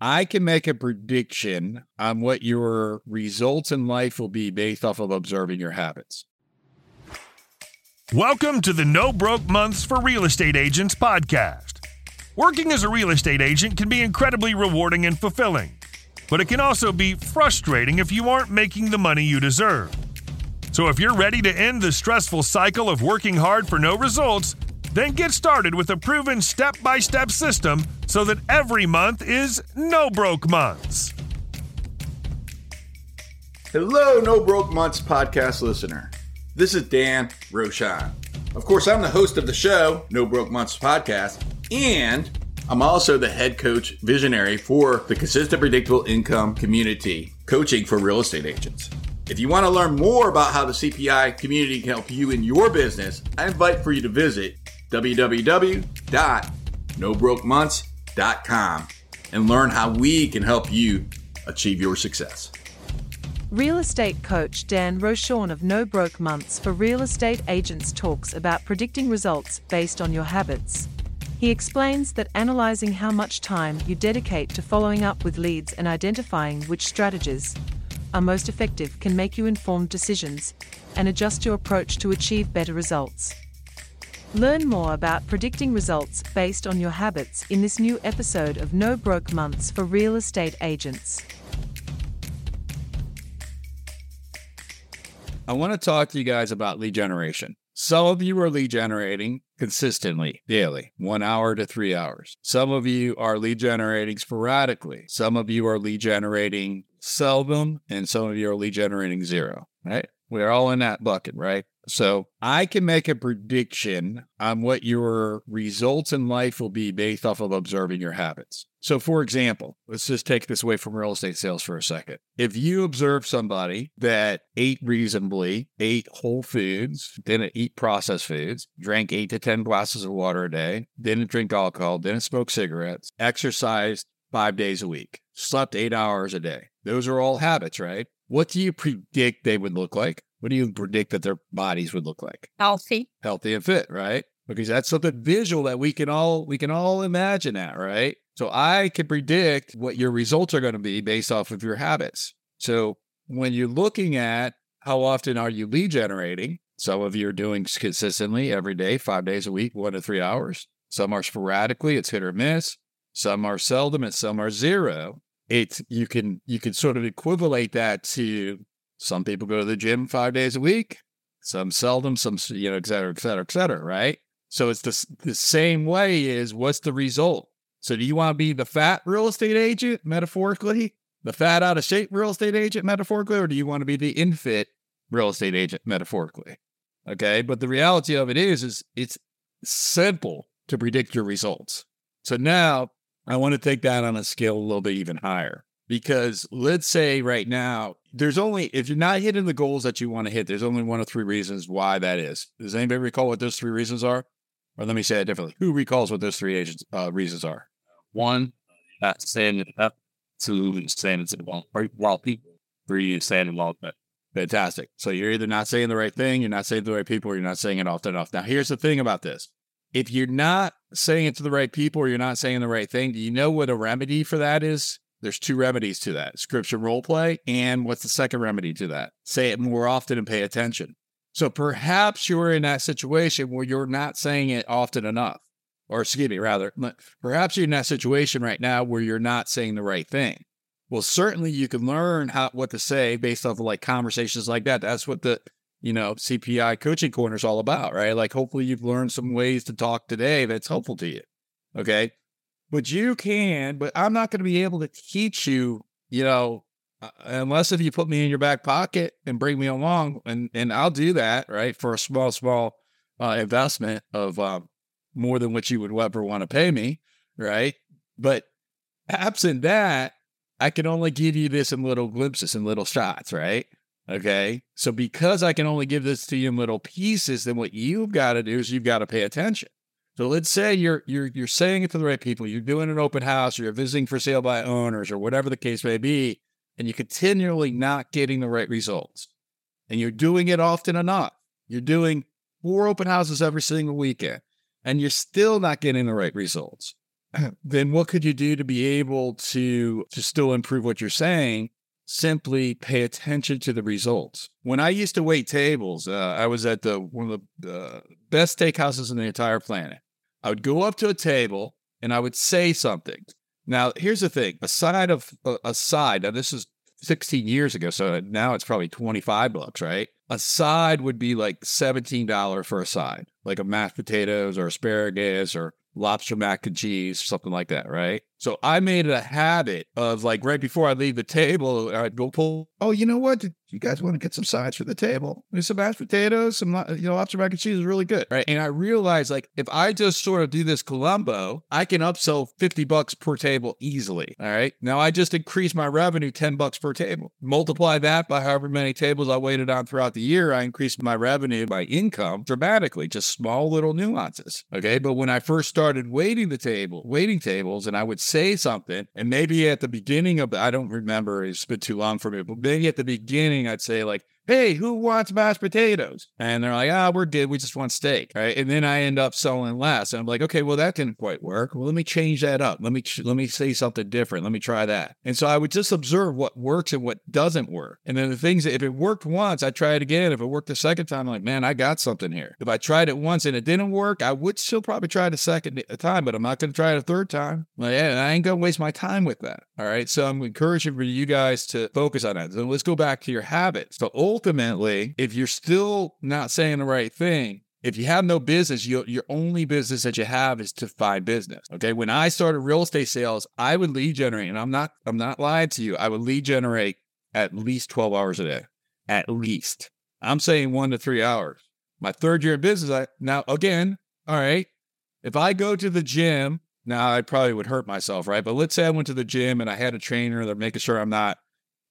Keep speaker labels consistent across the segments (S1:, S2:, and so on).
S1: I can make a prediction on what your results in life will be based off of observing your habits.
S2: Welcome to the No Broke Months for Real Estate Agents podcast. Working as a real estate agent can be incredibly rewarding and fulfilling, but it can also be frustrating if you aren't making the money you deserve. So if you're ready to end the stressful cycle of working hard for no results, then get started with a proven step by step system so that every month is no broke months.
S3: Hello, No Broke Months podcast listener. This is Dan Rochon. Of course, I'm the host of the show, No Broke Months podcast, and I'm also the head coach visionary for the Consistent Predictable Income Community, coaching for real estate agents. If you want to learn more about how the CPI community can help you in your business, I invite for you to visit www.nobrokemonths.com and learn how we can help you achieve your success.
S4: Real estate coach Dan Rochon of No Broke Months for Real Estate Agents talks about predicting results based on your habits. He explains that analyzing how much time you dedicate to following up with leads and identifying which strategies are most effective can make you informed decisions and adjust your approach to achieve better results. Learn more about predicting results based on your habits in this new episode of No Broke Months for Real Estate Agents.
S1: I want to talk to you guys about lead generation. Some of you are lead generating consistently, daily, one hour to three hours. Some of you are lead generating sporadically. Some of you are lead generating seldom, and some of you are lead generating zero, right? We're all in that bucket, right? So I can make a prediction on what your results in life will be based off of observing your habits. So, for example, let's just take this away from real estate sales for a second. If you observe somebody that ate reasonably, ate whole foods, didn't eat processed foods, drank eight to 10 glasses of water a day, didn't drink alcohol, didn't smoke cigarettes, exercised five days a week, slept eight hours a day, those are all habits, right? What do you predict they would look like? What do you predict that their bodies would look like?
S5: Healthy.
S1: Healthy and fit, right? Because that's something visual that we can all we can all imagine that, right? So I can predict what your results are going to be based off of your habits. So when you're looking at how often are you lead generating, some of you are doing consistently every day, five days a week, one to three hours. Some are sporadically, it's hit or miss. Some are seldom and some are zero. It's you can you can sort of equivalent that to some people go to the gym five days a week, some seldom, some, you know, et cetera, et cetera, et cetera, right? So it's the, the same way is what's the result? So do you want to be the fat real estate agent, metaphorically, the fat out of shape real estate agent, metaphorically, or do you want to be the infit real estate agent, metaphorically? Okay. But the reality of it is, is it's simple to predict your results. So now I want to take that on a scale a little bit even higher because let's say right now there's only if you're not hitting the goals that you want to hit there's only one of three reasons why that is. Does anybody recall what those three reasons are? Or let me say it differently. Who recalls what those three agents, uh, reasons are?
S6: One not saying it up. Two saying it while, while people three saying it while
S1: fantastic. So you're either not saying the right thing you're not saying the right people or you're not saying it often enough. Now here's the thing about this. If you're not saying it to the right people or you're not saying the right thing do you know what a remedy for that is there's two remedies to that scripture role play. And what's the second remedy to that? Say it more often and pay attention. So perhaps you're in that situation where you're not saying it often enough. Or excuse me, rather, perhaps you're in that situation right now where you're not saying the right thing. Well, certainly you can learn how what to say based off of like conversations like that. That's what the you know CPI coaching corner is all about, right? Like hopefully you've learned some ways to talk today that's helpful to you. Okay. But you can, but I'm not going to be able to teach you, you know, uh, unless if you put me in your back pocket and bring me along, and and I'll do that, right, for a small, small uh, investment of um, more than what you would ever want to pay me, right? But absent that, I can only give you this in little glimpses and little shots, right? Okay. So because I can only give this to you in little pieces, then what you've got to do is you've got to pay attention. So let's say you're you're you're saying it to the right people, you're doing an open house, or you're visiting for sale by owners, or whatever the case may be, and you're continually not getting the right results. And you're doing it often enough. You're doing four open houses every single weekend, and you're still not getting the right results. then what could you do to be able to to still improve what you're saying? Simply pay attention to the results. When I used to wait tables, uh, I was at the one of the uh, best steakhouses in the entire planet. I would go up to a table and I would say something. Now, here's the thing: a side of uh, a side. Now, this is 16 years ago, so uh, now it's probably 25 bucks, right? A side would be like $17 for a side, like a mashed potatoes or asparagus or lobster mac and cheese, something like that, right? So I made it a habit of like right before I leave the table, I'd go pull. Oh, you know what? You guys want to get some sides for the table? There's some mashed potatoes, some you know lobster mac and cheese is really good, right? And I realized like if I just sort of do this Columbo, I can upsell fifty bucks per table easily. All right, now I just increased my revenue ten bucks per table. Multiply that by however many tables I waited on throughout the year, I increased my revenue, my income dramatically. Just small little nuances. Okay, but when I first started waiting the table, waiting tables, and I would say something, and maybe at the beginning of the, I don't remember, it's been too long for me, but maybe at the beginning I'd say like, hey, who wants mashed potatoes? And they're like, ah, we're good. We just want steak. Right. And then I end up selling less. And I'm like, okay, well, that didn't quite work. Well, let me change that up. Let me, let me say something different. Let me try that. And so I would just observe what works and what doesn't work. And then the things that if it worked once, I try it again. If it worked the second time, I'm like, man, I got something here. If I tried it once and it didn't work, I would still probably try it a second time, but I'm not going to try it a third time. Like, yeah, I ain't going to waste my time with that. All right. So I'm encouraging for you guys to focus on that. So let's go back to your habits. So ultimately, if you're still not saying the right thing, if you have no business, you, your only business that you have is to find business. Okay. When I started real estate sales, I would lead generate, and I'm not, I'm not lying to you. I would lead generate at least 12 hours a day. At least. I'm saying one to three hours. My third year in business, I now again, all right. If I go to the gym, now I probably would hurt myself, right? But let's say I went to the gym and I had a trainer that making sure I'm not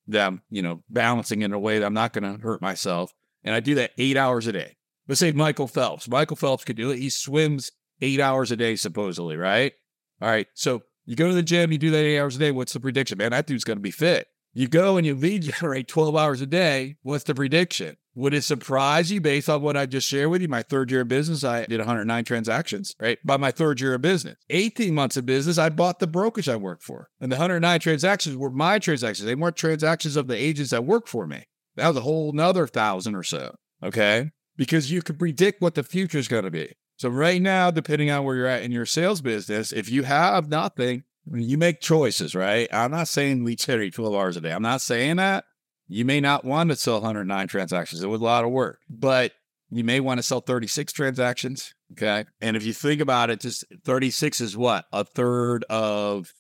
S1: them, you know, balancing in a way that I'm not going to hurt myself. And I do that eight hours a day. Let's say Michael Phelps. Michael Phelps could do it. He swims eight hours a day, supposedly, right? All right. So you go to the gym, you do that eight hours a day. What's the prediction? Man, that dude's going to be fit. You go and you lead generate 12 hours a day. What's the prediction? Would it surprise you based on what I just shared with you? My third year of business, I did 109 transactions, right? By my third year of business. 18 months of business, I bought the brokerage I worked for. And the 109 transactions were my transactions. They weren't transactions of the agents that work for me. That was a whole nother thousand or so. Okay. Because you can predict what the future is going to be. So right now, depending on where you're at in your sales business, if you have nothing, you make choices, right? I'm not saying lead generate 12 hours a day. I'm not saying that. You may not want to sell 109 transactions. It was a lot of work, but you may want to sell 36 transactions. Okay. And if you think about it, just 36 is what? A third of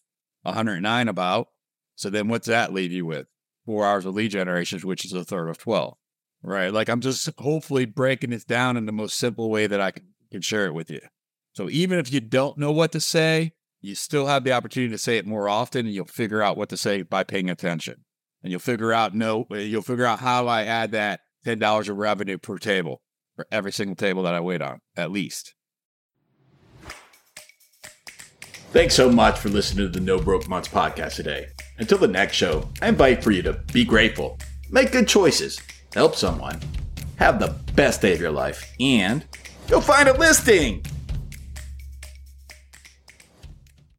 S1: 109 about. So then what's that leave you with? Four hours of lead generations, which is a third of 12. Right. Like I'm just hopefully breaking this down in the most simple way that I can, can share it with you. So even if you don't know what to say, you still have the opportunity to say it more often and you'll figure out what to say by paying attention and you'll figure out no, you'll figure out how I add that ten dollars of revenue per table for every single table that I wait on, at least.
S3: Thanks so much for listening to the No Broke Months podcast today. Until the next show, I invite for you to be grateful, make good choices, help someone, have the best day of your life, and go find a listing.